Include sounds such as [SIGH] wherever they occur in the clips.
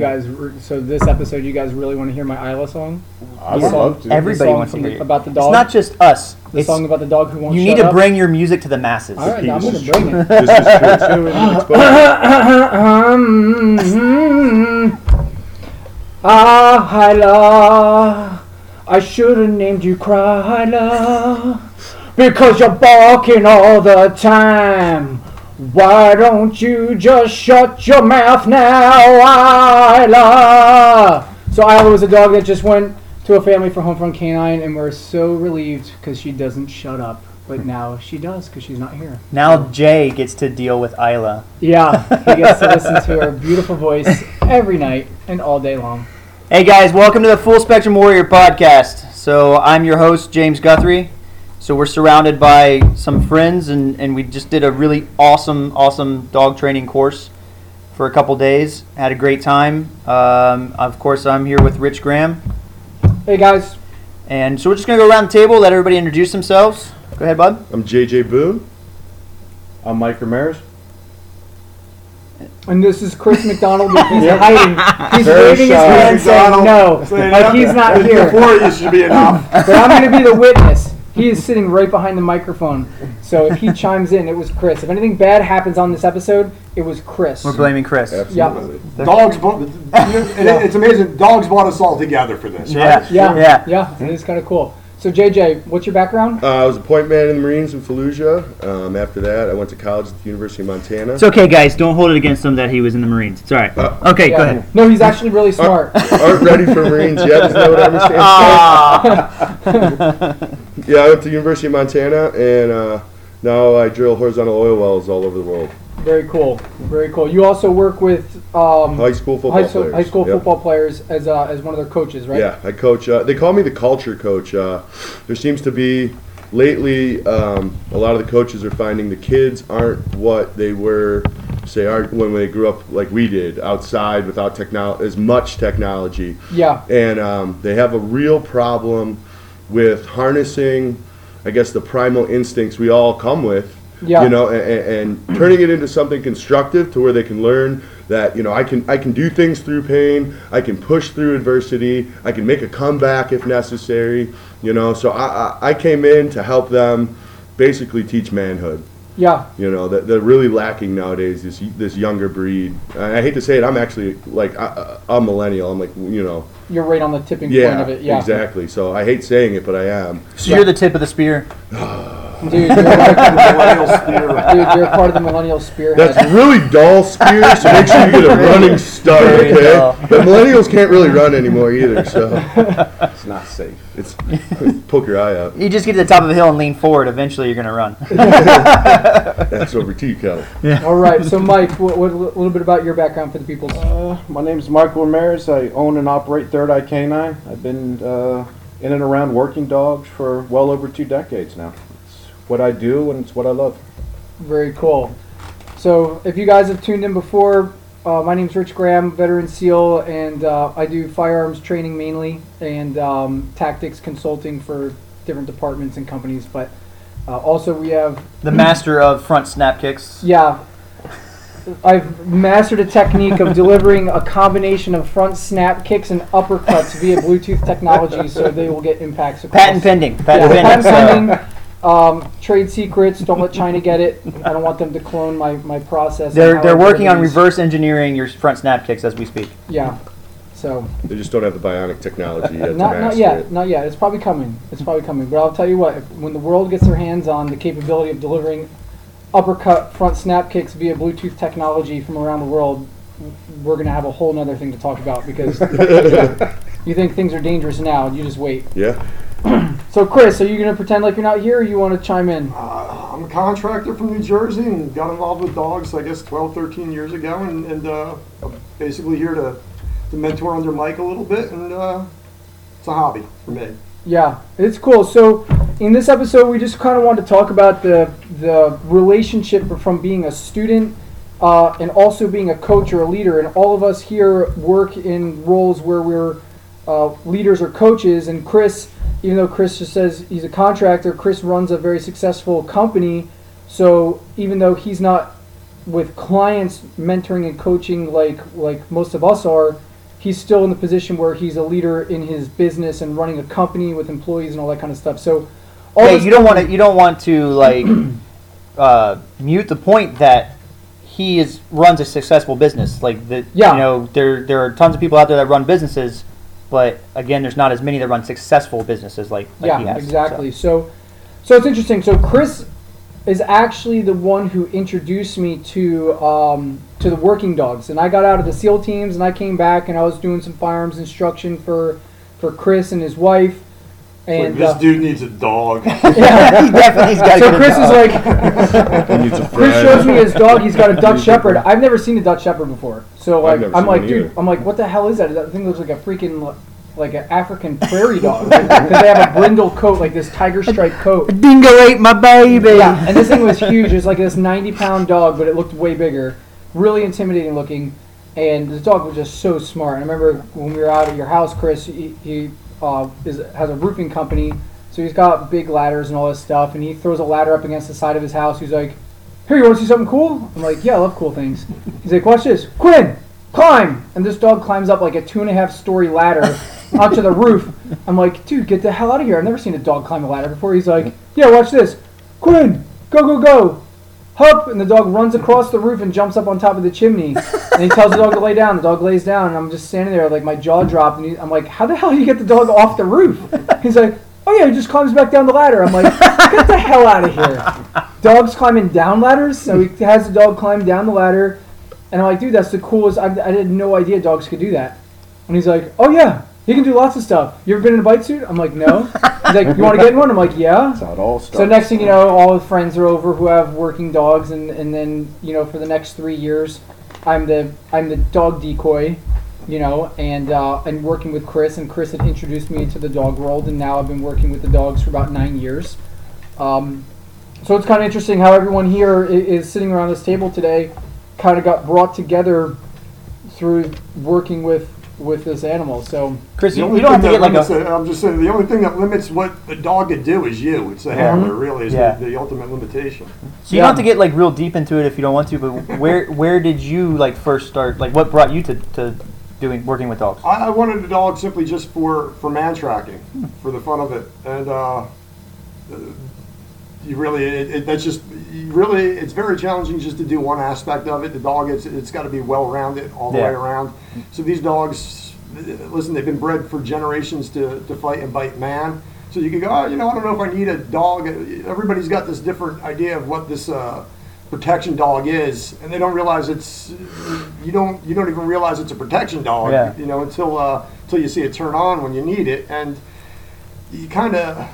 guys. re- So this episode, you guys really want to hear my Isla song? I The would song- love to. Everybody song wants to hear you. about the dog. It's dog. not just us. the It's, song about the dog who won't. you shut need to up? bring your music to the masses. All right, I'm gonna bring true. it. This is true too. and it's [LAUGHS] both. Ah, Hyla, I should have named you Kryla because you're barking all the time. Why don't you just shut your mouth now, Isla? So Isla was a dog that just went to a family for Homefront Canine, and we're so relieved because she doesn't shut up. But now she does because she's not here. Now Jay gets to deal with Isla. Yeah, he gets to listen to her [LAUGHS] beautiful voice every night and all day long. Hey guys, welcome to the Full Spectrum Warrior podcast. So I'm your host James Guthrie. So we're surrounded by some friends, and, and we just did a really awesome, awesome dog training course for a couple days. Had a great time. Um, of course, I'm here with Rich Graham, Hey guys, and so we're just gonna go around the table, let everybody introduce themselves. Go ahead, bud. I'm JJ Boone. I'm Mike Ramirez. and this is Chris McDonald. He's [LAUGHS] hiding. He's Very waving his shy. hand saying no, like he's not here. Before you should be enough. But I'm going to be the witness. He is sitting right behind the microphone. So if he [LAUGHS] chimes in, it was Chris. If anything bad happens on this episode, it was Chris. We're blaming Chris. Absolutely. Dogs, [LAUGHS] bought, and it- it's amazing. Dogs brought us all together for this. Yeah, Right? Yeah, yeah. yeah. It is kind of cool. So JJ, what's your background? Uh, I was a point man in the Marines in Fallujah. Um, after that, I went to college at the University of Montana. It's okay, guys. Don't hold it against him that he was in the Marines. It's all right. Uh, Okay, Yeah. go ahead. No, he's actually really smart. Aren't ready for Marines yet. Is that what I understand? Ah. [LAUGHS] Yeah, I went to the University of Montana, and uh, now I drill horizontal oil wells all over the world. Very cool. Very cool. You also work with um, High school football high, players. high school Yep. football players as uh, as one of their coaches, right? Yeah, I coach. Uh, they call me the culture coach. Uh, there seems to be lately um, a lot of the coaches are finding the kids aren't what they were, say, are when they grew up like we did outside without technology as much technology, Yeah. and um, they have a real problem with harnessing, I guess, the primal instincts we all come with. Yeah. You know, and, and turning it into something constructive to where they can learn that you know I can I can do things through pain. I can push through adversity. I can make a comeback if necessary. You know, so I I, I came in to help them basically teach manhood. Yeah. You know that they're really lacking nowadays. This this younger breed. I I hate to say it. I'm actually like I, I- I'm millennial. I'm like you know You're right on the tipping point of it. Yeah. exactly. So I hate saying it, but I am. So you're the tip of the spear. [SIGHS] [SIGHS] [SIGHS] Dude, you're, like, the Millennial spear. dude, you're part of the millennial spearhead. That's really dull spear, so make sure you get a running start, Very okay? dull. But millennials can't really run anymore either, so It's not safe. it's poke your eye out. You just get to the top of the hill and lean forward. Eventually, you're gonna run. [LAUGHS] That's over to you, Kel. All right. So, Mike, what, what, a little bit about your background for the people. Uh, my name is Michael Ramirez. I own and operate Third Eye Canine. I've been uh, in and around working dogs for well over two decades now. It's what I do and it's what I love. Very cool. So, if you guys have tuned in before, uh, my name's Rich Graham, veteran SEAL, and uh, I do firearms training mainly and um, tactics consulting for different departments and companies. But uh, also, we have The master of front snap kicks. Yeah. I've mastered a technique of delivering a combination of front snap kicks and uppercuts via Bluetooth technology so they will get impacts across. Patent pending. Yeah, Patent pending. patent pending. Um, trade secrets. Don't let China get it. I don't want them to clone my, my process. They're they're working on deliver reverse engineering your front snap kicks as we speak. Yeah. So They just don't have the bionic technology yet to not master not yet, it. not yet. It's probably coming. It's probably coming. But I'll tell you what. If, when the world gets their hands on the capability of delivering uppercut front snap kicks via Bluetooth technology from around the world, we're gonna have a whole nother thing to talk about because [LAUGHS] you think things are dangerous now. You just wait. Yeah. So Chris, are you gonna pretend like you're not here, or you want to chime in? Uh, I'm a contractor from New Jersey and got involved with dogs, I guess, 12, 13 years ago, and, and uh, basically here to, to mentor under Mike a little bit, and uh, it's a hobby for me. Yeah, it's cool. So, in this episode, we just kind of want to talk about the the relationship from being a student uh, and also being a coach or a leader. And all of us here work in roles where we're uh, leaders or coaches. And Chris, even though Chris just says he's a contractor, Chris runs a very successful company. So even though he's not with clients mentoring and coaching like like most of us are, he's still in the position where he's a leader in his business and running a company with employees and all that kind of stuff. So, all yeah, you don't want to. You don't want to like [CLEARS THROAT] uh, mute the point that he is runs a successful business. Like that, Yeah. you know, there there are tons of people out there that run businesses, but again, there's not as many that run successful businesses like, like he yeah, has. exactly. So. so, it's interesting. So, Chris is actually the one who introduced me to um, to the working dogs, and I got out of the SEAL teams, and I came back, and I was doing some firearms instruction for for Chris and his wife. Like, And this uh, dude needs a dog. So, [LAUGHS] yeah, he definitely's got so get a Chris is like, He needs a Chris friend. shows me his dog. He's got a Dutch Shepherd. I've never seen a Dutch Shepherd before. So I've like, never I'm seen like, one dude, either. I'm like, what the hell is that? That thing looks like a freaking like an African [LAUGHS] prairie dog because they have a brindle coat, like this tiger stripe coat. Dingo ate my baby. Yeah, and this thing was huge. It was like this 90 pound dog, but it looked way bigger, really intimidating looking. And this dog was just so smart. I remember when we were out at your house, Chris. He, he uh, is, has a roofing company, so he's got big ladders and all this stuff. And he throws a ladder up against the side of his house. He's like, "Here, you want to see something cool?" I'm like, "Yeah, I love cool things." He's like, "Watch this, Quinn, climb!" And this dog climbs up like a two and a half story ladder [LAUGHS] onto the roof. I'm like, "Dude, get the hell out of here! I've never seen a dog climb a ladder before." He's like, "Yeah, watch this, Quinn, go, go, go." Hup, and the dog runs across the roof and jumps up on top of the chimney. [LAUGHS] And he tells the dog to lay down. The dog lays down, and I'm just standing there, like my jaw dropped. And he, I'm like, "How the hell do you get the dog off the roof?" [LAUGHS] He's like, "Oh yeah, he just climbs back down the ladder." I'm like, "Get the hell out of here!" Dogs climbing down ladders, so he has the dog climb down the ladder, and I'm like, "Dude, that's the coolest." I, I had no idea dogs could do that. And he's like, "Oh yeah, he can do lots of stuff. You ever been in a bite suit?" I'm like, "No." He's like, "You want to get in one?" I'm like, "Yeah." That's how it all starts. So next thing you know, all the friends are over who have working dogs, and, and then you know for the next three years, I'm the I'm the dog decoy, you know, and uh, and working with Chris, and Chris had introduced me to the dog world, and now I've been working with the dogs for about nine years. Um, so it's kind of interesting how everyone here is, is sitting around this table today, kind of got brought together through working with with this animal. So Chris, The you, only you don't have to thing get that like a. it- I'm just saying, the only thing that limits what the dog could do is you. It's the handler, really, is Yeah. the, the ultimate limitation. So you don't have to get like real deep into it if you don't want to. But where where did you like first start? Like what brought you to, to doing working with dogs? I, I wanted a dog simply just for, for man tracking, for the fun of it. And uh, you really, it, it, that's just, you really, it's very challenging just to do one aspect of it. The dog, it's, it's got to be well rounded all the Yeah. way around. So these dogs, listen, they've been bred for generations to, to fight and bite man. So you can go, oh, you know, I don't know if I need a dog. Everybody's got this different idea of what this uh, protection dog is, and they don't realize it's you don't you don't even realize it's a protection dog. Yeah. You know, until uh, until you see it turn on when you need it, and you kind of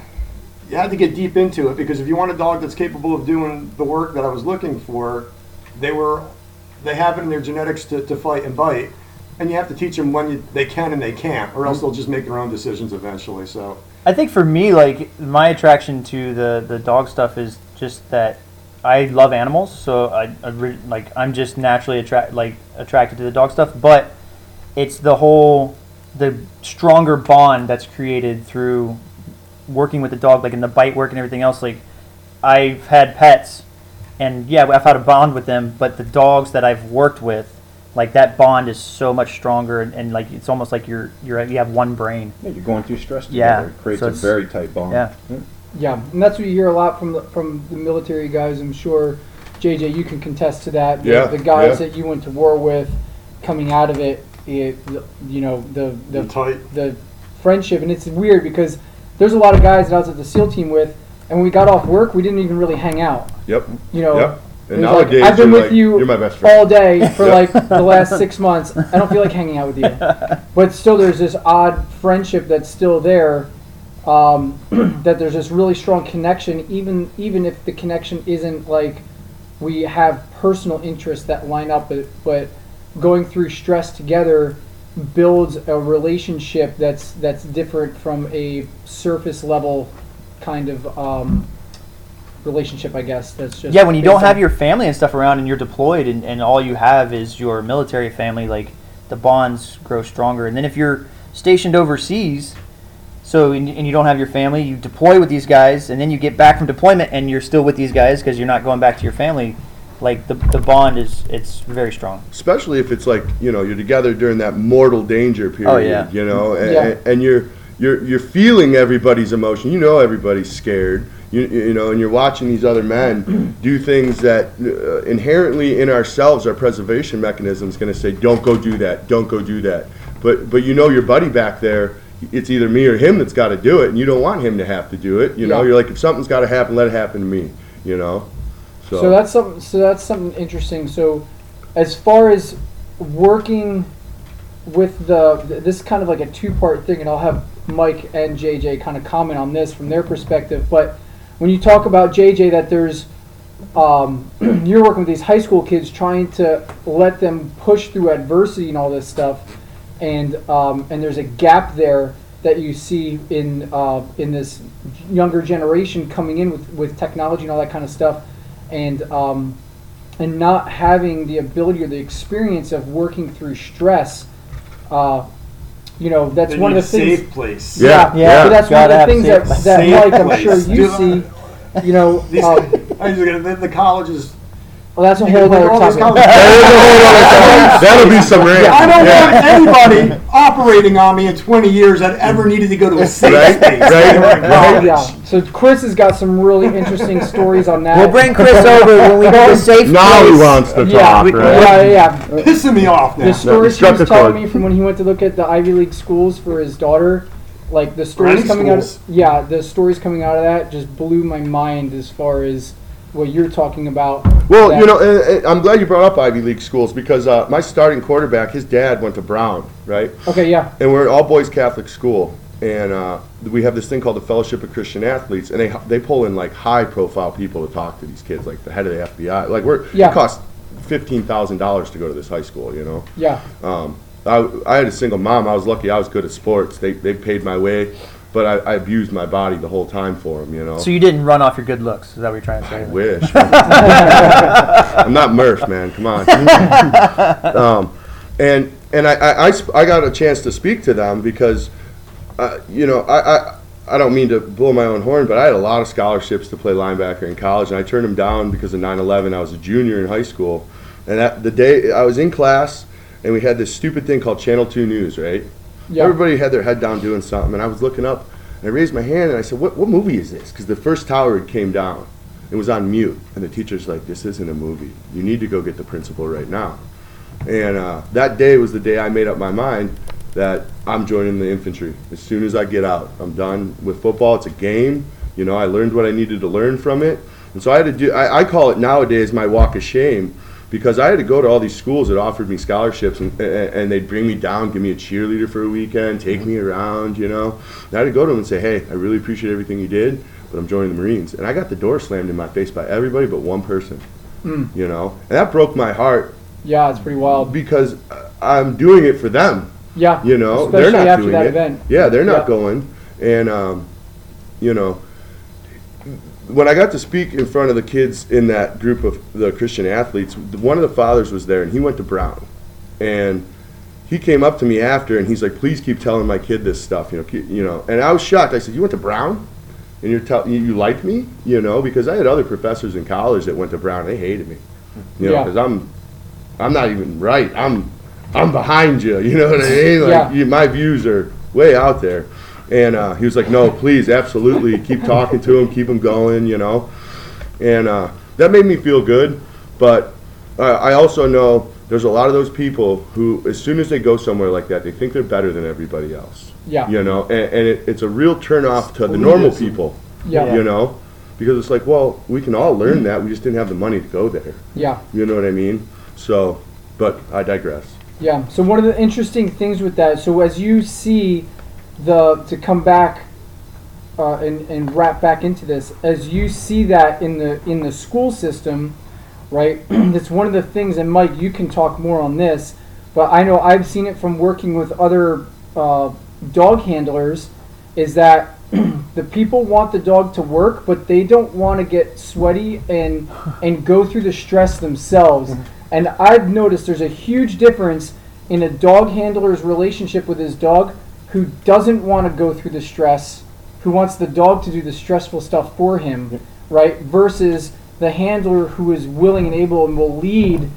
you had to get deep into it because if you want a dog that's capable of doing the work that I was looking for, they were they have it in their genetics to, to fight and bite, and you have to teach them when you, they can and they can't, or else mm-hmm. they'll just make their own decisions eventually. So. I think for me, like my attraction to the the dog stuff is just that I love animals, so I, I re- like I'm just naturally attract like attracted to the dog stuff. But it's the whole the stronger bond that's created through working with the dog, like in the bite work and everything else. Like I've had pets, and yeah, I've had a bond with them. But the dogs that I've worked with, like that bond is so much stronger, and, and like it's almost like you're you're you have one brain. Yeah, you're going through stress together. Yeah, It creates so a very tight bond. Yeah. Yeah, and that's what you hear a lot from the, from the military guys. I'm sure, JJ, you can contest to that. The, Yeah, the guys yeah. that you went to war with, coming out of it, it you know the the You're tight. the friendship, and it's weird because there's a lot of guys that I was at the SEAL team with, and when we got off work, we didn't even really hang out. Yep. You know, Yep. And like, I've been with like, you You're my best friend. all day [LAUGHS] for like the last six months. I don't feel like hanging out with you. [LAUGHS] But still, there's this odd friendship that's still there. Um, [CLEARS THROAT] that there's this really strong connection, even even if the connection isn't like we have personal interests that line up, but, but going through stress together builds a relationship that's that's different from a surface level kind of um, relationship, I guess. That's just yeah when you don't have your family and stuff around and you're deployed and, and all you have is your military family like the bonds grow stronger and then if you're stationed overseas so and, and you don't have your family you deploy with these guys and then you get back from deployment and you're still with these guys because you're not going back to your family like the the bond is it's very strong. especially if it's like you know you're together during that mortal danger period. Oh, yeah. You know, and, Yeah. and you're you're you're feeling everybody's emotion. You know, everybody's scared. You, you know, and you're watching these other men [CLEARS THROAT] do things that uh, inherently in ourselves, our preservation mechanism is going to say, "Don't go do that. Don't go do that." But but you know your buddy back there. It's either me or him that's got to do it, and you don't want him to have to do it. You know, Yeah. you're like, if something's got to happen, let it happen to me. You know, so, So that's something. So that's something interesting. So, as far as working with the th- this is kind of like a two part thing, and I'll have Mike and JJ kind of comment on this from their perspective. But when you talk about JJ, that there's um, [CLEARS THROAT] you're working with these high school kids, trying to let them push through adversity and all this stuff, and um, and there's a gap there that you see in uh, in this younger generation coming in with, with technology and all that kind of stuff, and um, and not having the ability or the experience of working through stress. Uh, you know, that's They one need of the things. safe place. Yeah. Yeah. but that's one of Gotta the have things that, safe- that safe Mike, I'm sure you Do- see. You know, These, uh, [LAUGHS] I just gonna, the, the colleges. Well, that's a whole other put [LAUGHS] topic. that'll be some rant. I don't Yeah. want anybody [LAUGHS] operating on me in 20 years that ever needed to go to a safe Right, space. right, They were in right. Yeah. So Chris has got some really interesting [LAUGHS] stories on that. We'll bring Chris over when we do the safe Now he place. wants to Yeah, talk, we- right? yeah, yeah, yeah. Pissing me off now. The stories he was a telling chord. me from when he went to look at the Ivy League schools for his daughter, like the stories any coming out. Of, yeah, the stories coming out of that just blew my mind as far as what you're talking about. Well, that- you know, and, and I'm glad you brought up Ivy League schools because uh, my starting quarterback, his dad went to Brown, right? Okay, yeah, And we're an all boys Catholic school, and uh, we have this thing called the Fellowship of Christian Athletes, and they they pull in like high profile people to talk to these kids, like the head of the FBI. Like we're Yeah. it costs fifteen thousand dollars to go to this high school, you know. yeah, Um, I, I had a single mom. I was lucky. I was good at sports. They they paid my way, but I, I abused my body the whole time for them, you know. So you didn't run off your good looks. Is that what you're trying to say? I wish. [LAUGHS] I'm not Murph, man. Come on. [LAUGHS] um, and and I, I, I, sp- I got a chance to speak to them because, uh, you know, I, I I don't mean to blow my own horn, but I had a lot of scholarships to play linebacker in college, and I turned them down because of 9/11. I was a junior in high school, and that the day I was in class, and we had this stupid thing called Channel Two News, right? Yeah. Everybody had their head down doing something, and I was looking up, and I raised my hand, and I said, "What, what movie is this?" Because the first tower came down. It was on mute, and the teacher's like, "This isn't a movie. You need to go get the principal right now." And uh, that day was the day I made up my mind that I'm joining the infantry as soon as I get out. I'm done with football. It's a game. You know, I learned what I needed to learn from it, and so I had to do. I, I call it nowadays my walk of shame because I had to go to all these schools that offered me scholarships, and, and, and they'd bring me down, give me a cheerleader for a weekend, take me around. You know, and I had to go to them and say, "Hey, I really appreciate everything you did, but I'm joining the Marines." And I got the door slammed in my face by everybody but one person. You know, and that broke my heart yeah, it's pretty wild. because I'm doing it for them. Yeah, You know, especially they're not after doing that it. event. Yeah, they're not Yeah. going. And um, you know, when I got to speak in front of the kids in that group of the Christian athletes, one of the fathers was there, and he went to Brown, and he came up to me after, and he's like, "Please keep telling my kid this stuff." You know, you know. And I was shocked. I said, "You went to Brown?" And you're tell you, you like me, you know, because I had other professors in college that went to Brown. They hated me, you know, Yeah. because I'm, I'm not even right. I'm, I'm behind you. [LAUGHS] You know what I mean? Like Yeah. you, my views are way out there. And uh, he was like, "No, please, absolutely, keep talking to him, keep him going," you know. And uh, that made me feel good. But uh, I also know there's a lot of those people who, as soon as they go somewhere like that, they think they're better than everybody else. Yeah. You know, and, and it, it's a real turnoff to the normal people. Yeah. You know, because it's like, well, we can all learn that. We just didn't have the money to go there. Yeah. You know what I mean? So, but I digress. Yeah. So one of the interesting things with that, so as you see the to come back uh, and and wrap back into this, as you see that in the in the school system, right? [CLEARS THROAT] it's one of the things, and Mike, you can talk more on this, but I know I've seen it from working with other uh, dog handlers, is that [CLEARS THROAT] the people want the dog to work, but they don't want to get sweaty and [LAUGHS] and go through the stress themselves. And I've noticed there's a huge difference in a dog handler's relationship with his dog who doesn't want to go through the stress, who wants the dog to do the stressful stuff for him, right? Versus the handler who is willing and able and will lead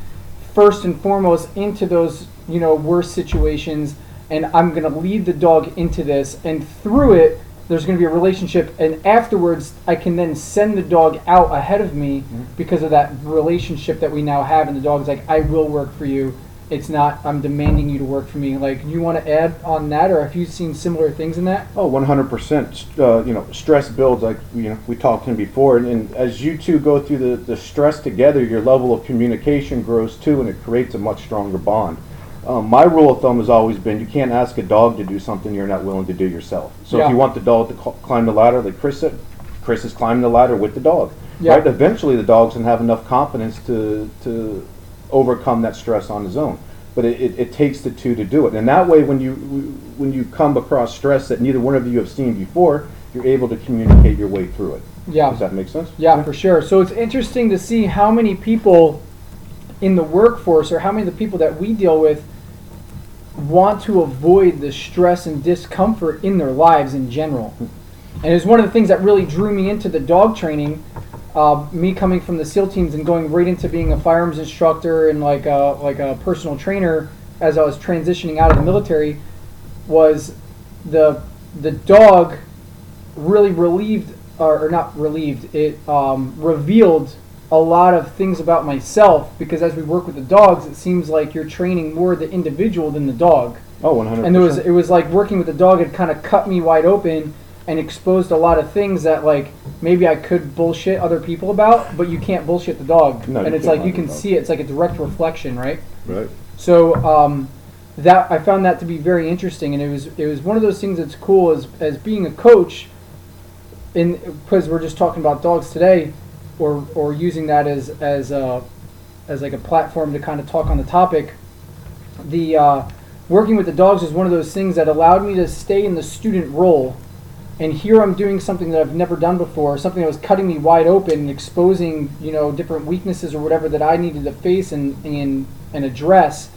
first and foremost into those you know worst situations and i'm going to lead the dog into this and through it there's going to be a relationship and afterwards i can then send the dog out ahead of me mm-hmm. because of that relationship that we now have and the dog's like i will work for you it's not i'm demanding you to work for me like you want to add on that or have you seen similar things in that Oh, 100%. Uh, you know, stress builds, like you know, we talked in before, and, and as you two go through the, the stress together, your level of communication grows too, and it creates a much stronger bond. Um, my rule of thumb has always been you can't ask a dog to do something you're not willing to do yourself. So Yeah. if you want the dog to cl- climb the ladder, like Chris said, Chris is climbing the ladder with the dog. Yeah. Right? Eventually, the dog's gonna have enough confidence to to overcome that stress on his own. But it, it, it takes the two to do it, and that way, when you when you come across stress that neither one of you have seen before, you're able to communicate your way through it. yeah Does that make sense? Yeah, for sure. So it's interesting to see how many people in the workforce or how many of the people that we deal with want to avoid the stress and discomfort in their lives in general. And it's one of the things that really drew me into the dog training. Uh, me coming from the SEAL teams and going right into being a firearms instructor and like a, like a personal trainer as I was transitioning out of the military was the the dog really relieved or, or not relieved it um, revealed a lot of things about myself because as we work with the dogs it seems like you're training more the individual than the dog Oh, 100. and there was it was like working with the dog had kind of cut me wide open and exposed a lot of things that like maybe I could bullshit other people about but you can't bullshit the dog No, and it's like you can see it it's like a direct reflection right Right. so um, that I found that to be very interesting, and it was it was one of those things that's cool as as being a coach. In because we're just talking about dogs today, or or using that as as a, as like a platform to kind of talk on the topic. The uh, working with the dogs is one of those things that allowed me to stay in the student role. And here I'm doing something that I've never done before, something that was cutting me wide open, and exposing you know different weaknesses or whatever that I needed to face and and, and address.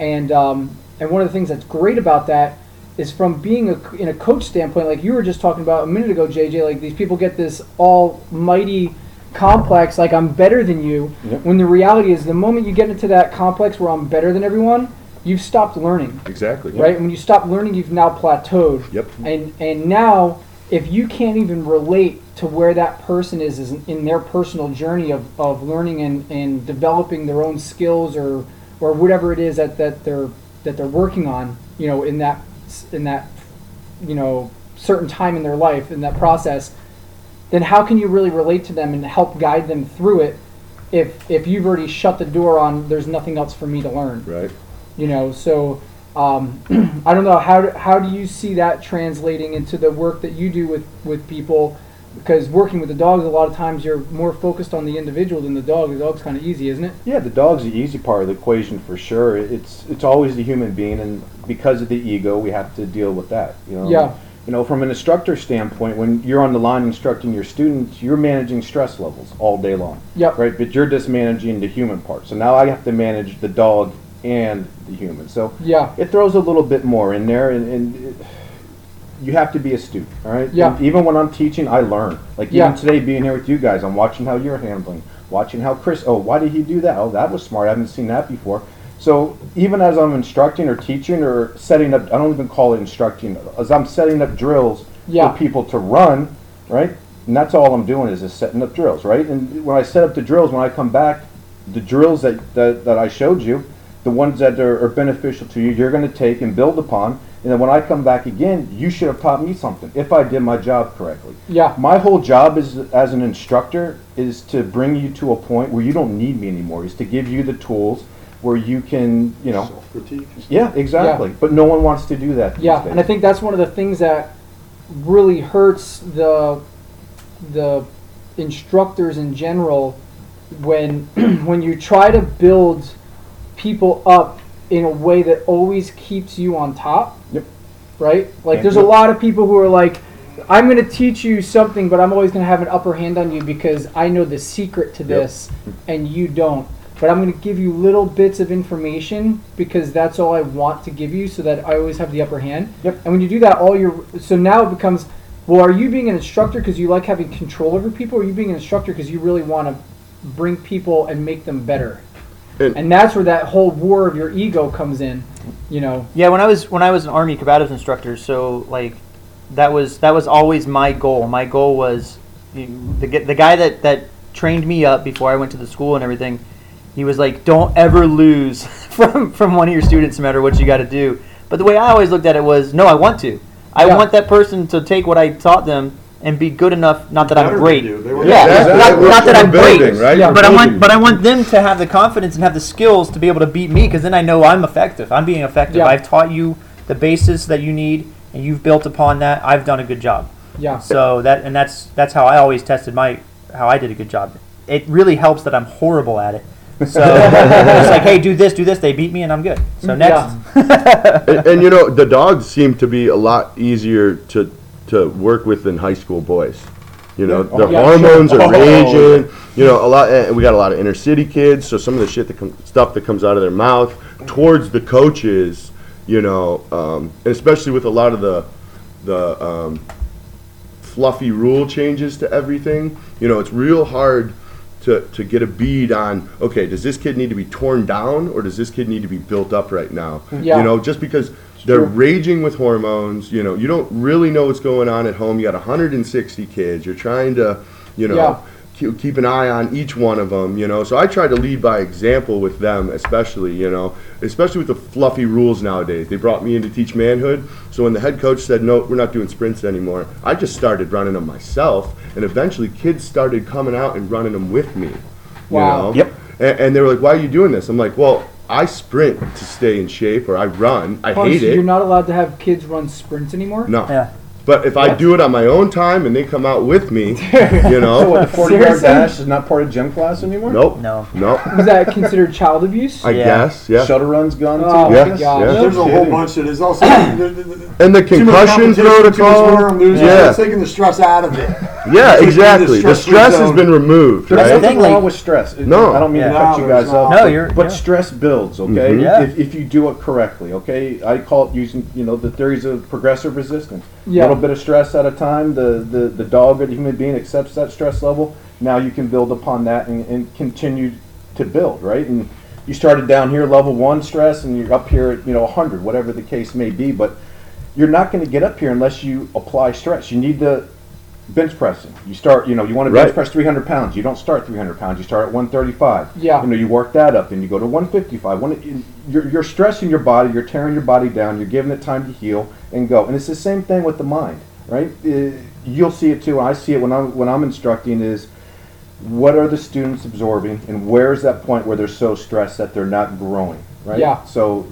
And um, and one of the things that's great about that is from being a, in a coach standpoint, like you were just talking about a minute ago, JJ. Like these people get this almighty complex, like I'm better than you. Yep. When the reality is, the moment you get into that complex where I'm better than everyone, you've stopped learning, Exactly. right? And when you stop learning, you've now plateaued. Yep. And and now, if you can't even relate to where that person is, is in, in their personal journey of, of learning and, and developing their own skills or or whatever it is that, that they're that they're working on, you know, in that in that you know certain time in their life in that process, then how can you really relate to them and help guide them through it if if you've already shut the door on there's nothing else for me to learn Right. You know so um, [CLEARS THROAT] i don't know how do, how do you see that translating into the work that you do with with people because working with the dogs a lot of times you're more focused on the individual than the dog the dog's kind of easy isn't it Yeah, the dog's the easy part of the equation for sure. It's it's always the human being, and because of the ego, we have to deal with that. You know. Yeah. You know, from an instructor standpoint, when you're on the line instructing your students, you're managing stress levels all day long. Yep. Right, but you're just managing the human part. So now I have to manage the dog and the human. So yeah it throws a little bit more in there, and, and it, you have to be astute. All right. Yeah. And even when I'm teaching, I learn. Like Yeah. even today, being here with you guys, I'm watching how you're handling, watching how Chris. Oh, why did he do that? Oh, that was smart. I haven't seen that before. So even as I'm instructing or teaching or setting up, I don't even call it instructing. As I'm setting up drills Yeah. for people to run, right? And that's all I'm doing is just setting up drills, right? And when I set up the drills, when I come back, the drills that, that, that I showed you, the ones that are, are beneficial to you, you're going to take and build upon. And then when I come back again, you should have taught me something if I did my job correctly. yeah My whole job is as an instructor is to bring you to a point where you don't need me anymore. Is to give you the tools where you can, you know, Self-critique. yeah, exactly. But no one wants to do that. Yeah, days. and I think that's one of the things that really hurts the the instructors in general when [CLEARS THROAT] when you try to build people up in a way that always keeps you on top. Yep. Right? Like Can't there's do a lot of people who are like I'm going to teach you something, but I'm always going to have an upper hand on you because I know the secret to this and you don't. But I'm going to give you little bits of information because that's all I want to give you so that I always have the upper hand. Yep. And when you do that, all your so now it becomes well, are you being an instructor because you like having control over people, or are you being an instructor because you really want to bring people and make them better. And- And that's where that whole war of your ego comes in. You know, Yeah, when I was when I was an army combatives instructor, so like that was that was always my goal. My goal was the the guy that that trained me up before I went to the school and everything. He was like, "Don't ever lose [LAUGHS] from from one of your students, no matter what you got to do." But the way I always looked at it was, "No, I want to. I Yeah. want that person to take what I taught them and be good enough. Not that I'm great. you. They were- Yeah, Exactly. not, We're- not that we're I'm great, building, right? Yeah. We're but I want, building. but I want them to have the confidence and have the skills to be able to beat me because then I know I'm effective. I'm being effective. Yeah. I've taught you the basis that you need, and you've built upon that. I've done a good job. yeah. So that and that's that's how I always tested my how I did a good job. It really helps that I'm horrible at it. So [LAUGHS] it's like, hey, do this, do this. They beat me, and I'm good. So next, [LAUGHS] and, and you know the dogs seem to be a lot easier to to work with than high school boys. You know, Yeah. their Oh, yeah, hormones sure. are Oh, raging. You know, a lot, and we got a lot of inner city kids. So some of the shit that com- stuff that comes out of their mouth towards the coaches, you know, um, and especially with a lot of the the um, fluffy rule changes to everything. You know, it's real hard to, to get a bead on, okay, does this kid need to be torn down or does this kid need to be built up right now? Yeah. You know, just because they're True. raging with hormones, you know, you don't really know what's going on at home. You got 160 kids. You're trying to, you know, Yeah. keep, keep an eye on each one of them, you know. So I try to lead by example with them, especially, you know, especially with the fluffy rules nowadays. They brought me in to teach manhood. So when the head coach said, no, we're not doing sprints anymore, I just started running them myself. And eventually kids started coming out and running them with me. You Wow. know? Yep. And, and they were like, why are you doing this? I'm like, well, I sprint to stay in shape or I run. I Oh, hate so it. You're not allowed to have kids run sprints anymore. no. yeah. But if I do it on my own time and they come out with me, [LAUGHS] you know, So what, the 40 yard Seriously? dash is not part of gym class anymore? nope, No. nope. [LAUGHS] Is that considered child abuse? I Yeah. guess, yeah. Shuttle runs gone oh, too? Oh my Yes, gosh. yes. There's a whole bunch of There's also [COUGHS] the, the, the, And the too much concussion competition, Too much protocol. winner, loser. Yeah, It's taking the stress out of it. [LAUGHS] yeah, exactly. The stress-free stress has been removed, There's That's the right? thing, nothing like- wrong with stress. It- No. I don't mean Yeah. to cut No, you guys there's off. not. No, but- you're- But yeah. stress builds, okay? Mhm. Yeah. If, if you do it correctly, okay? I call it using, you know, the theories of progressive resistance. A Yeah. little bit of stress at a time, the, the, the dog or the human being accepts that stress level. Now you can build upon that and, and continue to build, right? And you started down here, level one stress, and you're up here at, you know, 100, whatever the case may be. But you're not going to get up here unless you apply stress. You need the bench pressing. You start, you know, you want to bench Right. press 300 pounds. You don't start 300 pounds. You start at 135. Yeah. You know, you work that up, and you go to 155. When it, you- you're, you're stressing your body, you're tearing your body down, you're giving it time to heal and go. And it's the same thing with the mind, right? Uh, you'll see it too. I see it when I'm when I'm instructing. Is what are the students absorbing, and where's that point where they're so stressed that they're not growing, right? Yeah. So,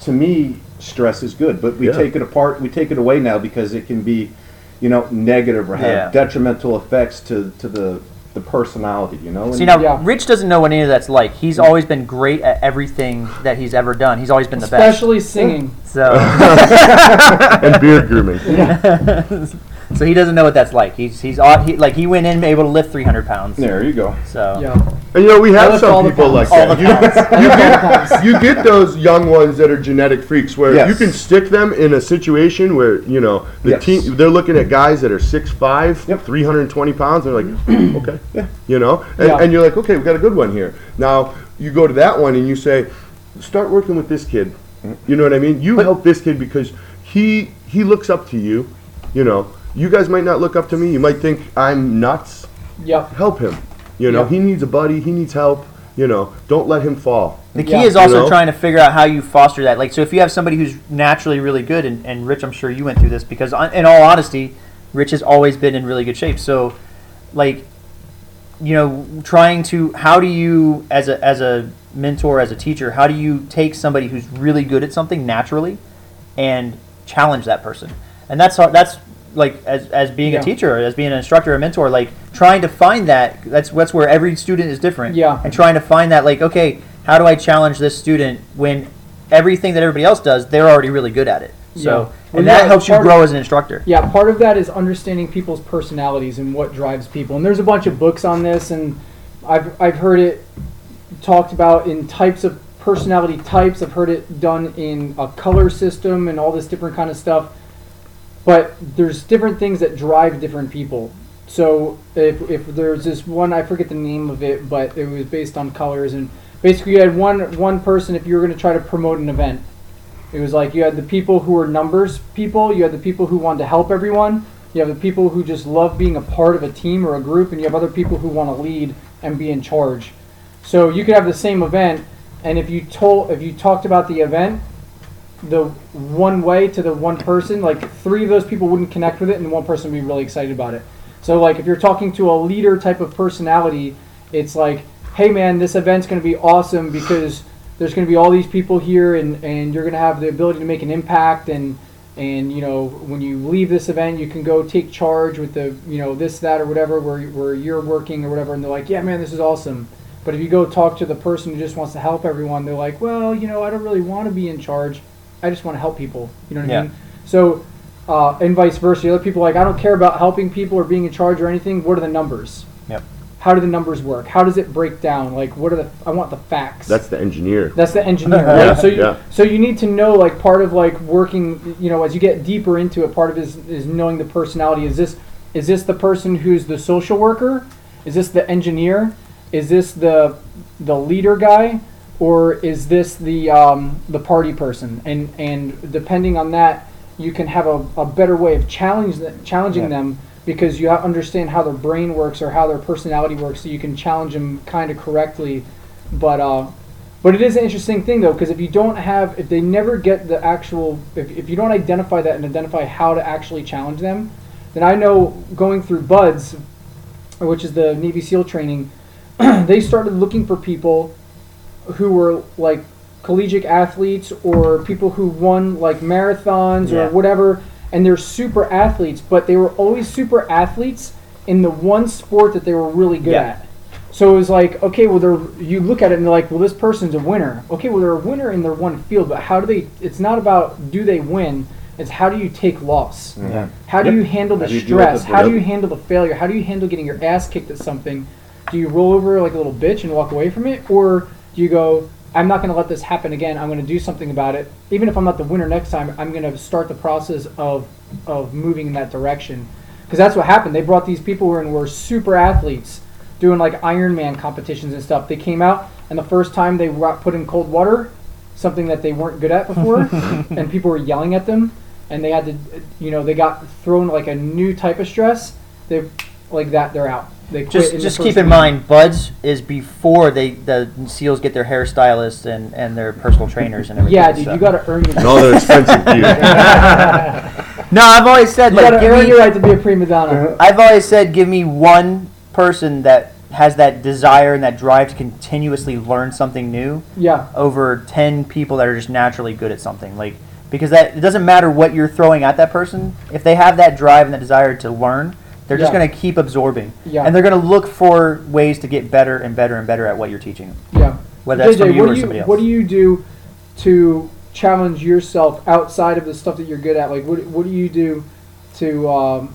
to me, stress is good, but we Yeah. take it apart. We take it away now because it can be, you know, negative or have Yeah. detrimental effects to to the the personality. You know. See now, Yeah. Rich doesn't know what any of that's like. He's always been great at everything that he's ever done. He's always been the best. Especially singing. So, [LAUGHS] and beard grooming. [LAUGHS] [LAUGHS] so he doesn't know what that's like. He's he's au- he, like he went in able to lift 300 pounds. There you go. So Yeah. And you know, we have some people like pounds. All that. You, you get, you get those young ones that are genetic freaks where Yes. you can stick them in a situation where, you know, the Yes. team, they're looking at guys that are 6'5, Yep. 320 pounds, and they're like, [CLEARS THROAT] hmm, okay. Yeah. You know? And, Yeah. and you're like, okay, we got a good one here. Now, you go to that one and you say, start working with this kid. You know what I mean? You help this kid because he he looks up to you. You know, you guys might not look up to me. You might think I'm nuts. Yep. Help him. You know, Yeah. he needs a buddy. He needs help. You know, don't let him fall. the key Yeah. is also You know? trying to figure out how you foster that. Like, so if you have somebody who's naturally really good, and, and Rich, I'm sure you went through this because, in all honesty, Rich has always been in really good shape. So, like, you know, trying to how do you as a as a mentor, as a teacher, how do you take somebody who's really good at something naturally and challenge that person? And that's how, that's like as, as being Yeah. a teacher, as being an instructor, a mentor, like trying to find that. That's that's where every student is different. Yeah. And trying to find that, like, okay, how do I challenge this student when everything that everybody else does, they're already really good at it. So, Yeah. Well, and that yeah, helps you part of- grow as an instructor. Yeah, part of that is understanding people's personalities and what drives people. And there's a bunch of books on this, and I've, I've heard it talked about in types of personality types. I've heard it done in a color system and all this different kind of stuff. But there's different things that drive different people. so if, if there's this one, I forget the name of it, but it was based on colors and basically you had one one person if you were going to try to promote an event. It was like you had the people who were numbers people, you had the people who wanted to help everyone, you have the people who just love being a part of a team or a group, and you have other people who want to lead and be in charge. So you could have the same event, and if you told if you talked about the event, the one way to the one person, like three of those people wouldn't connect with it, and one person would be really excited about it. So like if you're talking to a leader type of personality, it's like, hey man, this event's going to be awesome because there's going to be all these people here, and and you're going to have the ability to make an impact, and and you know when you leave this event, you can go take charge with the you know this that or whatever where where you're working or whatever, and they're like, yeah man, this is awesome. But if you go talk to the person who just wants to help everyone, they're like, well, you know, I don't really want to be in charge. I just want to help people. You know what Yeah. I mean? So, uh, and vice versa. The other people are like, I don't care about helping people or being in charge or anything. What are the numbers? Yep. How do the numbers work? How does it break down? Like, what are the? I want the facts. That's the engineer. That's the engineer, [LAUGHS] right? Yeah, so you yeah. so you need to know like part of like working, you know, as you get deeper into it, part of it is, is knowing the personality. Is this is this the person who's the social worker? Is this the engineer? Is this the the leader guy? Or is this the um, the party person? And and depending on that, you can have a, a better way of challenge challenging Yeah. them because you understand how their brain works or how their personality works, so you can challenge them kind of correctly. But uh, but it is an interesting thing though, because if you don't have, if they never get the actual, if, if you don't identify that and identify how to actually challenge them, then I know going through BUDS, which is the Navy SEAL training, [CLEARS THROAT] they started looking for people who were like collegiate athletes or people who won like marathons Yeah. or whatever, and they're super athletes, but they were always super athletes in the one sport that they were really good Yeah. at. So it was like, okay, well, they're you look at it and they're like, well, this person's a winner. Okay, well, they're a winner in their one field, but how do they? It's not about do they win. It's how do you take loss? Yeah. How do Yep. you handle the How do you stress? it? How do you handle the failure? How do you handle getting your ass kicked at something? Do you roll over like a little bitch and walk away from it, or do you go, I'm not going to let this happen again. I'm going to do something about it. Even if I'm not the winner next time, I'm going to start the process of of moving in that direction. Because that's what happened. They brought these people who were super athletes doing like Ironman competitions and stuff. They came out, and the first time they got put in cold water, something that they weren't good at before, [LAUGHS] and people were yelling at them, and they had to, you know, they got thrown like a new type of stress. They like that, they're out. They quit Just in the just first keep in week. mind, Buds is before they the SEALs get their hairstylists and, and their personal trainers and everything. Yeah, dude, so. you got to earn your. And all their expensive gear. [LAUGHS] No, I've always said You like gotta give earn me, your right to be a prima donna. I've always said give me one person that has that desire and that drive to continuously learn something new Yeah, over 10 people that are just naturally good at something like because that it doesn't matter what you're throwing at that person if they have that drive and that desire to learn they're just Yeah. going to keep absorbing Yeah. and they're going to look for ways to get better and better and better at what you're teaching them yeah. whether that's from you what or do you somebody else what do you do to challenge yourself outside of the stuff that you're good at? Like, what what do you do to um,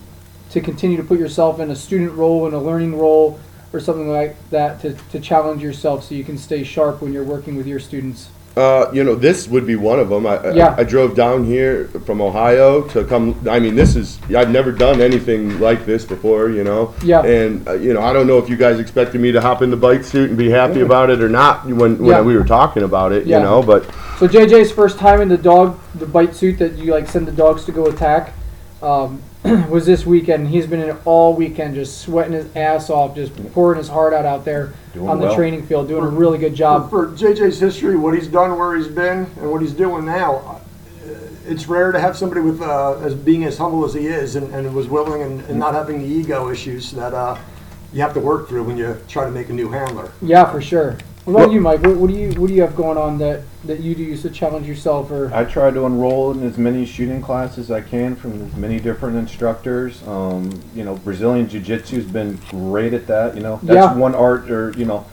to continue to put yourself in a student role, in a learning role, or something like that to, to challenge yourself so you can stay sharp when you're working with your students? Uh, you know, this would be one of them. I, I- Yeah. I, drove down here from Ohio to come. I mean, this is I've never done anything like this before. You know. Yeah. And uh, you know, I don't know if you guys expected me to hop in the bite suit and be happy about it or not when when Yeah. we were talking about it. Yeah. You know, but So JJ's first time in the dog, the bite suit that you like send the dogs to go attack, um, [CLEARS THROAT] was this weekend. He's been in it all weekend, just sweating his ass off, just pouring his heart out out there Doing on the well. training field, doing a really good job. for JJ's history, what he's done, where he's been, and what he's doing now, uh, it's rare to have somebody with uh, as being as humble as he is, and, and was willing, and, and not having the ego issues that uh, you have to work through when you try to make a new handler. Yeah, for sure. What about Well- you, Mike? What, what do you what do you have going on that that you do use to challenge yourself or? I try to enroll in as many shooting classes as I can from as many different instructors. Um, you know, Brazilian Jiu-Jitsu has been great at that. You know, that's Yeah. one art, or you know,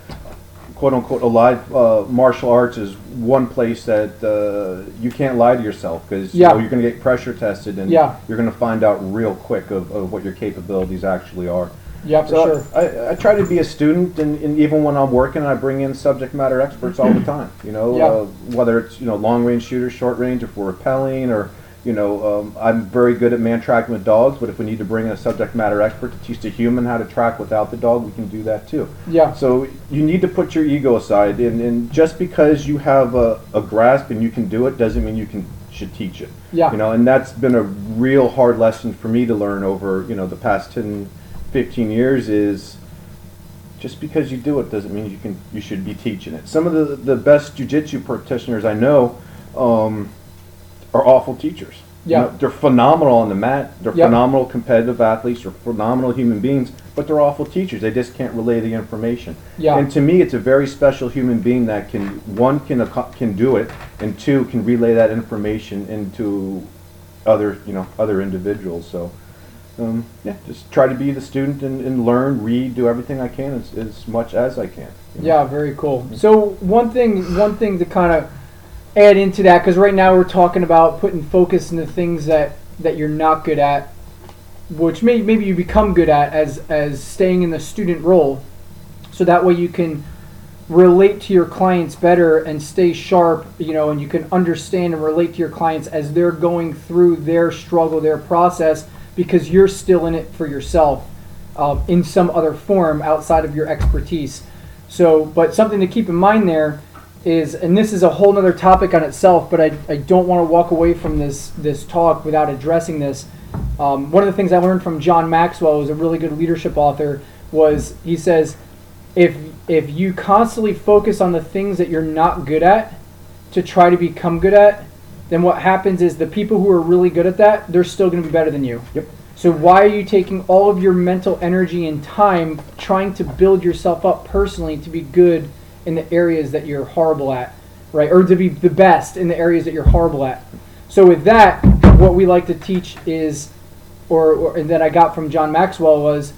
quote unquote, alive uh, martial arts is one place that uh, you can't lie to yourself because Yeah. you know, you're going to get pressure tested and Yeah. you're going to find out real quick of, of what your capabilities actually are. Yeah, for So sure. I, I try to be a student, and, and even when I'm working, I bring in subject matter experts all the [CLEARS THROAT] time. You know, Yeah. uh, whether it's you know long range shooters, short range, if we're rappelling, or You know, um, I'm very good at man tracking with dogs, but if we need to bring in a subject matter expert to teach the human how to track without the dog, we can do that too. Yeah. So you need to put your ego aside, and, and just because you have a, a grasp and you can do it doesn't mean you can should teach it. Yeah. You know, and that's been a real hard lesson for me to learn over you know the past 10, 15 years is just because you do it doesn't mean you can you should be teaching it. Some of the the best jujitsu practitioners I know um, are awful teachers. You Yeah. know, they're phenomenal on the mat. They're Yep. phenomenal competitive athletes. They're phenomenal human beings, but they're awful teachers. They just can't relay the information. Yeah. And to me, it's a very special human being that can one can can do it, and two can relay that information into other you know other individuals. So. Um, yeah, just try to be the student and, and learn, read, do everything I can as, as much as I can. you know. Yeah, very cool. So one thing, one thing to kind of add into that, because right now we're talking about putting focus into things that that you're not good at, which may, maybe you become good at as as staying in the student role, so that way you can relate to your clients better and stay sharp, you know, and you can understand and relate to your clients as they're going through their struggle, their process, because you're still in it for yourself um, in some other form outside of your expertise. So, but something to keep in mind there is, and this is a whole nother topic on itself, but I, I don't want to walk away from this this talk without addressing this. Um, one of the things I learned from John Maxwell, who's a really good leadership author, was he says, if if you constantly focus on the things that you're not good at to try to become good at, then what happens is the people who are really good at that, they're still going to be better than you. Yep. So why are you taking all of your mental energy and time trying to build yourself up personally to be good in the areas that you're horrible at, right? Or to be the best in the areas that you're horrible at. So with that, what we like to teach is, or, or and that I got from John Maxwell was,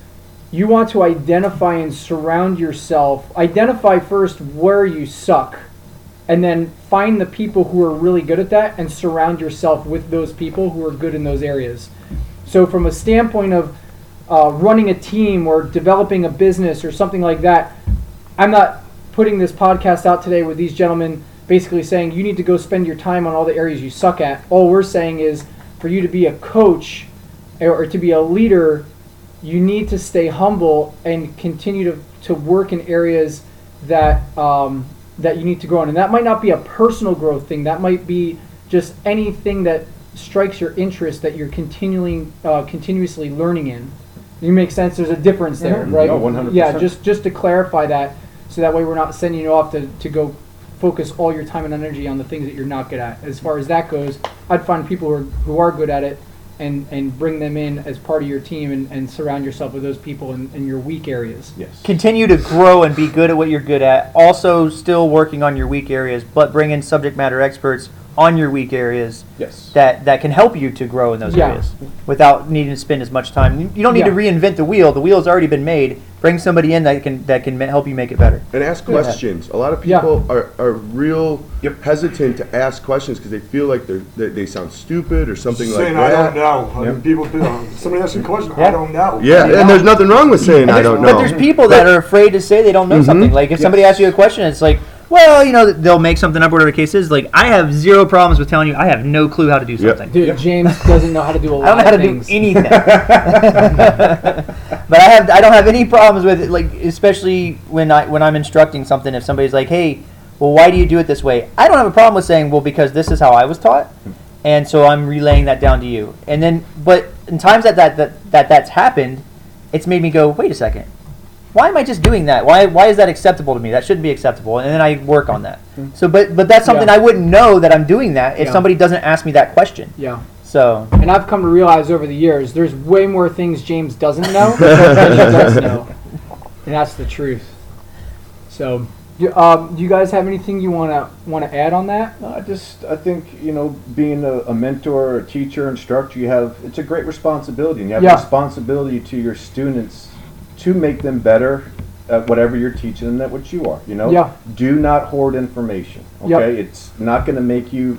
you want to identify and surround yourself. Identify first where you suck, and then find the people who are really good at that and surround yourself with those people who are good in those areas. So, from a standpoint of uh, running a team or developing a business or something like that, I'm not putting this podcast out today with these gentlemen basically saying you need to go spend your time on all the areas you suck at. All we're saying is for you to be a coach or, or to be a leader, you need to stay humble and continue to, to work in areas that um, that you need to grow in. And that might not be a personal growth thing. That might be just anything that strikes your interest that you're continually uh, continuously learning in. You make sense. There's a difference there, Mhm. right? No, 100%. Yeah, just just to clarify that, so that way we're not sending you off to, to go focus all your time and energy on the things that you're not good at. As far as that goes, I'd find people who are, who are good at it and, and bring them in as part of your team and, and surround yourself with those people in, in your weak areas. Yes. Continue to grow and be good at what you're good at. Also, still working on your weak areas, but bring in subject matter experts on your weak areas Yes. that, that can help you to grow in those Yeah. areas without needing to spend as much time. You- You don't need to reinvent the wheel. The wheel's already been made. Bring somebody in that can that can help you make it better. And ask Yeah. questions. A lot of Yeah. people are, are real Yep. hesitant to ask questions because they feel like they're, they, they sound stupid or something Saying like I don't know. I mean, people, you know, somebody asks you a question, Yeah. I don't know. Yeah, You and there's nothing wrong with saying I don't know. But there's people that are afraid to say they don't know mm-hmm. something. Like if somebody asks you a question, it's like, well, you know, they'll make something up, whatever the case is. Like I have zero problems with telling you I have no clue how to do Yep. something. Dude, James doesn't know how to do a [LAUGHS] lot I don't know how to of do anything. [LAUGHS] but I have I don't have any problems with it. Like especially when I when I'm instructing something, if somebody's like, "Hey, well, why do you do it this way?" I don't have a problem with saying, "Well, because this is how I was taught," and so I'm relaying that down to you. And then, but in times that that that, that that's happened, it's made me go, "Wait a second." Why am I just doing that? Why, why is that acceptable to me? That shouldn't be acceptable, and then I work on that. So, but but that's something Yeah. I wouldn't know that I'm doing that if Yeah. somebody doesn't ask me that question. Yeah. So And I've come to realize over the years, there's way more things James doesn't know [LAUGHS] than he does know. And that's the truth. So, you, um, do you guys have anything you want to want to add on that? No, I just I think you know being a, a mentor, a teacher, instructor, you have it's a great responsibility, and you have Yeah. a responsibility to your students to make them better at whatever you're teaching them that what you are. You know, Yeah. do not hoard information. Yep. Okay, it's not going to make you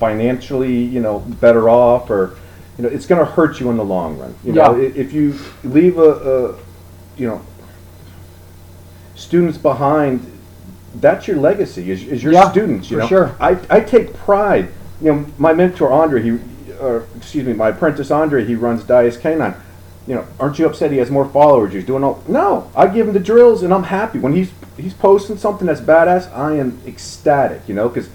financially you know better off, or you know it's going to hurt you in the long run. You know, Yeah. i- if you leave a, a you know students behind that's your legacy is, is your Yeah, students you for know sure. I, I take pride you know my mentor andre he or excuse me, my apprentice Andre, he runs Dias Canine. You know, aren't you upset he has more followers? He's doing all. No, I give him the drills, and I'm happy when he's he's posting something that's badass. I am ecstatic, you know, because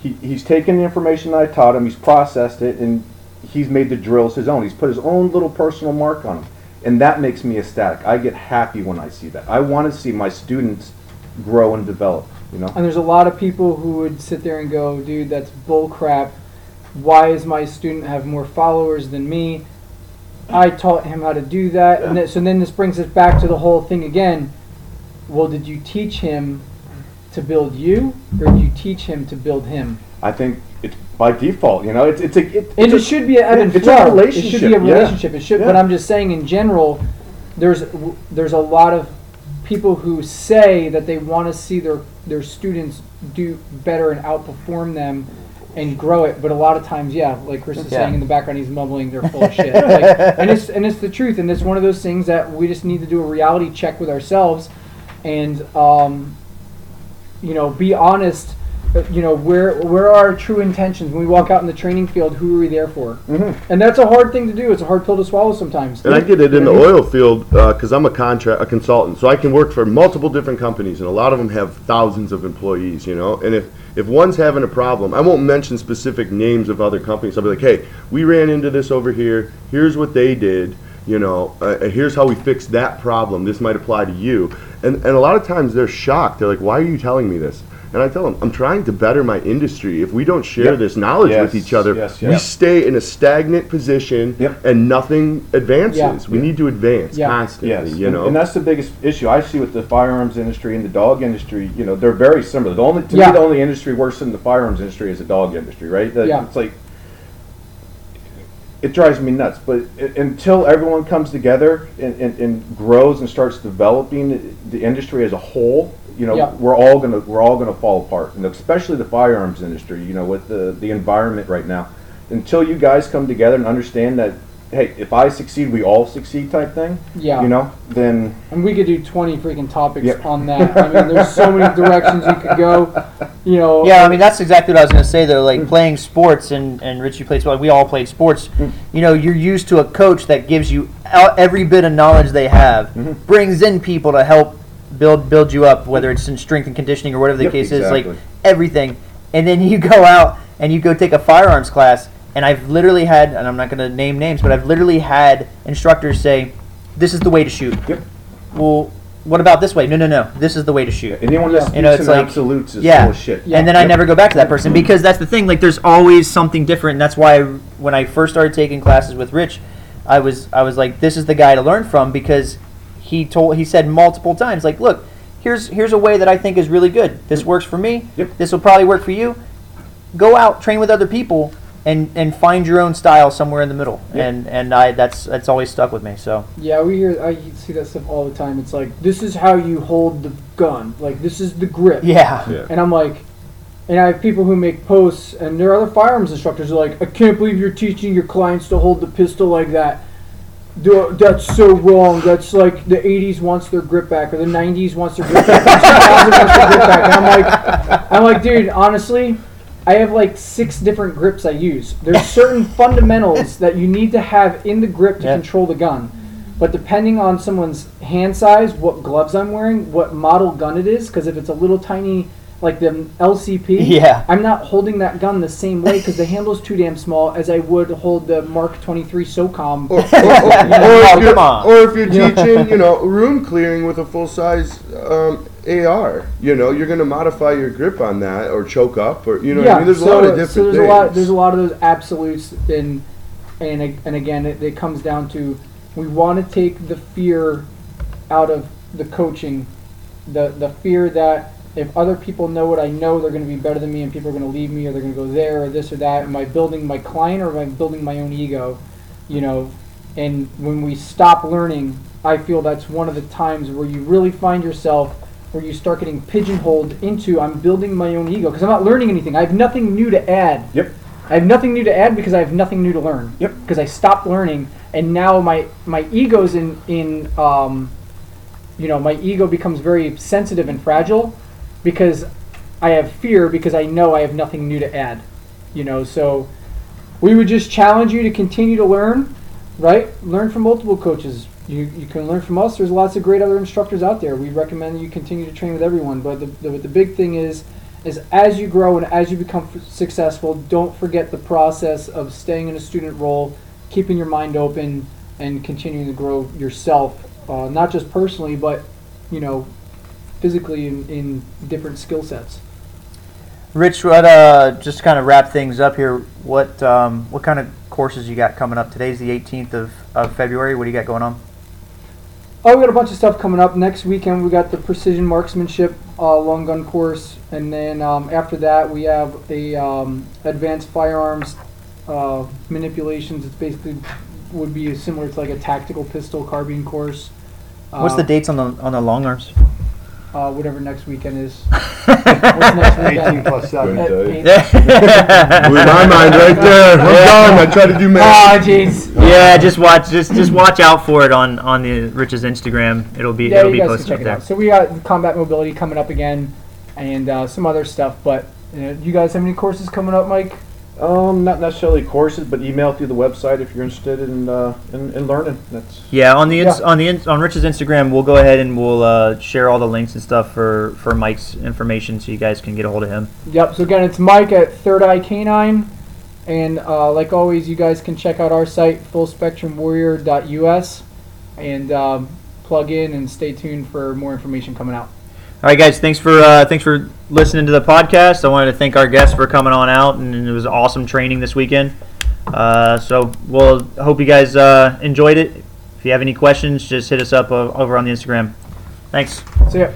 he, he's taken the information I taught him, he's processed it, and he's made the drills his own. He's put his own little personal mark on them, and that makes me ecstatic. I get happy when I see that. I want to see my students grow and develop. You know. And there's a lot of people who would sit there and go, dude, that's bull crap. Why is my student have more followers than me? I taught him how to do that. And then, so then this brings us back to the whole thing again. Well, did you teach him to build you, or did you teach him to build him? I think it's by default. You know, it's it's a it, It it's just should be an ebb yeah, and it's a flow. It should be a relationship, yeah. It should, but I'm just saying in general, there's there's a lot of people who say that they want to see their their students do better and outperform them and grow it. But a lot of times, yeah, like Chris is Yeah. saying in the background, he's mumbling, they're full of shit. Like, and it's and it's the truth. And it's one of those things that we just need to do a reality check with ourselves, and um, you know, be honest. Uh, You know, where where are our true intentions when we walk out in the training field? Who are we there for? Mm-hmm. And that's a hard thing to do. It's a hard pill to swallow sometimes. And I get it in the oil field because I'm a contract, a consultant, so I can work for multiple different companies, and a lot of them have thousands of employees. You know, and if if one's having a problem, I won't mention specific names of other companies. I'll be like, hey, we ran into this over here. Here's what they did. You know, uh, uh, here's how we fixed that problem. This might apply to you. And and a lot of times they're shocked. They're like, why are you telling me this? And I tell them, I'm trying to better my industry. If we don't share Yep. this knowledge with each other, yes, we stay in a stagnant position Yep. and nothing advances. Yeah. We need to advance Yeah. constantly, Yes, you and, know. and that's the biggest issue I see with the firearms industry and the dog industry. You know, they're very similar. The only to Yeah. me, the only industry worse than the firearms industry is the dog industry, right? The- Yeah. It's like it drives me nuts. But i until everyone comes together and, and, and grows and starts developing the industry as a whole, you know, Yeah. we're all gonna we're all gonna fall apart, and especially the firearms industry. You know, with the the environment right now. Until you guys come together and understand that, hey, if I succeed, we all succeed, type thing. Yeah. You know, then And we could do 20 freaking topics Yep. on that. I mean, there's so many [LAUGHS] directions you could go. You know. Yeah, I mean that's exactly what I was gonna say though. Like playing sports, and and Richie played sports. We all played sports. Mm-hmm. You know, you're used to a coach that gives you every bit of knowledge they have, mm-hmm. brings in people to help build build you up, whether it's in strength and conditioning or whatever the Yep, case exactly. is. Like everything, and then you [LAUGHS] go out and you go take a firearms class. And I've literally had, and I'm not gonna name names, but I've literally had instructors say, "This is the way to shoot." Yep. Well, what about this way? No, no, no. This is the way to shoot. anyone that You know, it's like- absolutes is yeah. full of shit. Yeah. And then I never go back to that person because that's the thing. Like, there's always something different. And that's why when I first started taking classes with Rich, I was I was like, this is the guy to learn from because he told he said multiple times, like, look, here's here's a way that I think is really good. This works for me. Yep. This will probably work for you. Go out, train with other people, and and find your own style somewhere in the middle. Yep. And and I that's that's always stuck with me. So Yeah, we hear, I see that stuff all the time. It's like, this is how you hold the gun. Like, this is the grip. yeah. Yeah. And I'm like, and I have people who make posts, and there are other firearms instructors who are like, I can't believe you're teaching your clients to hold the pistol like that. That's so wrong. That's like the 80s wants their grip back, or the 90s wants their grip back, or 2000 wants their grip back. And I'm like, I'm like, dude, honestly, I have like six different grips I use. There's certain [LAUGHS] fundamentals that you need to have in the grip to Yeah. control the gun. But depending on someone's hand size, what gloves I'm wearing, what model gun it is, because if it's a little tiny, like the LCP, Yeah. I'm not holding that gun the same way because the handle's too damn small as I would hold the Mark 23 SOCOM. or, or, [LAUGHS] or, or Oh, if you're, or if you're teaching, you [LAUGHS] know, room clearing with a full size um, AR, you know, you're going to modify your grip on that or choke up or you know. what I mean, there's so, a lot of different so there's things. a lot there's a lot of those absolutes and and and again it, it comes down to we want to take the fear out of the coaching the the fear that if other people know what I know they're going to be better than me and people are going to leave me or they're going to go there or this or that am I building my client or am I building my own ego you know and when we stop learning I feel that's one of the times where you really find yourself where you start getting pigeonholed into I'm building my own ego because I'm not learning anything. I have nothing new to add. Yep. I have nothing new to add because I have nothing new to learn. Yep. Because I stopped learning, and now my my ego's in in um, you know, my ego becomes very sensitive and fragile because I have fear because I know I have nothing new to add. You know, so we would just challenge you to continue to learn, right? Learn from multiple coaches. You, you can learn from us. There's lots of great other instructors out there. We recommend you continue to train with everyone. But the, the, the big thing is, is as you grow and as you become f- successful, don't forget the process of staying in a student role, keeping your mind open, and continuing to grow yourself, uh, not just personally, but you know, physically in, in different skill sets. Rich, what uh, just to kind of wrap things up here. What um, what kind of courses you got coming up? Today's the 18th of, of February. What do you got going on? Oh, we got a bunch of stuff coming up next weekend. We got the precision marksmanship uh, long gun course, and then um, after that we have a um, advanced firearms uh, manipulations. It's basically would be similar to like a tactical pistol carbine course. What's the Uh, dates on the on the long arms? Uh, whatever next weekend is. [LAUGHS] What's next weekend? 18 plus seven. At Couldn't eight. Blew my mind right there. I'm done. I try to do math. Oh, jeez. Yeah, just watch just just watch out for it on on the Rich's Instagram. It'll be Yeah, it'll you be guys can posted check up it there. out. So we got combat mobility coming up again, and uh, some other stuff. But uh, you guys have any courses coming up, Mike? Um, not necessarily courses, but email through the website if you're interested in, uh, in, in learning. That's Yeah, on the ins- Yeah. on the ins- on Rich's Instagram, we'll go ahead and we'll uh, share all the links and stuff for for Mike's information, so you guys can get a hold of him. Yep. So again, it's Mike at Third Eye K9, and uh, like always, you guys can check out our site fullspectrumwarrior.us and um, plug in and stay tuned for more information coming out. All right, guys. Thanks for uh, thanks for listening to the podcast. I wanted to thank our guests for coming on out, and it was awesome training this weekend. Uh, so we'll hope you guys uh, enjoyed it. If you have any questions, just hit us up over on the Instagram. Thanks. See yeah.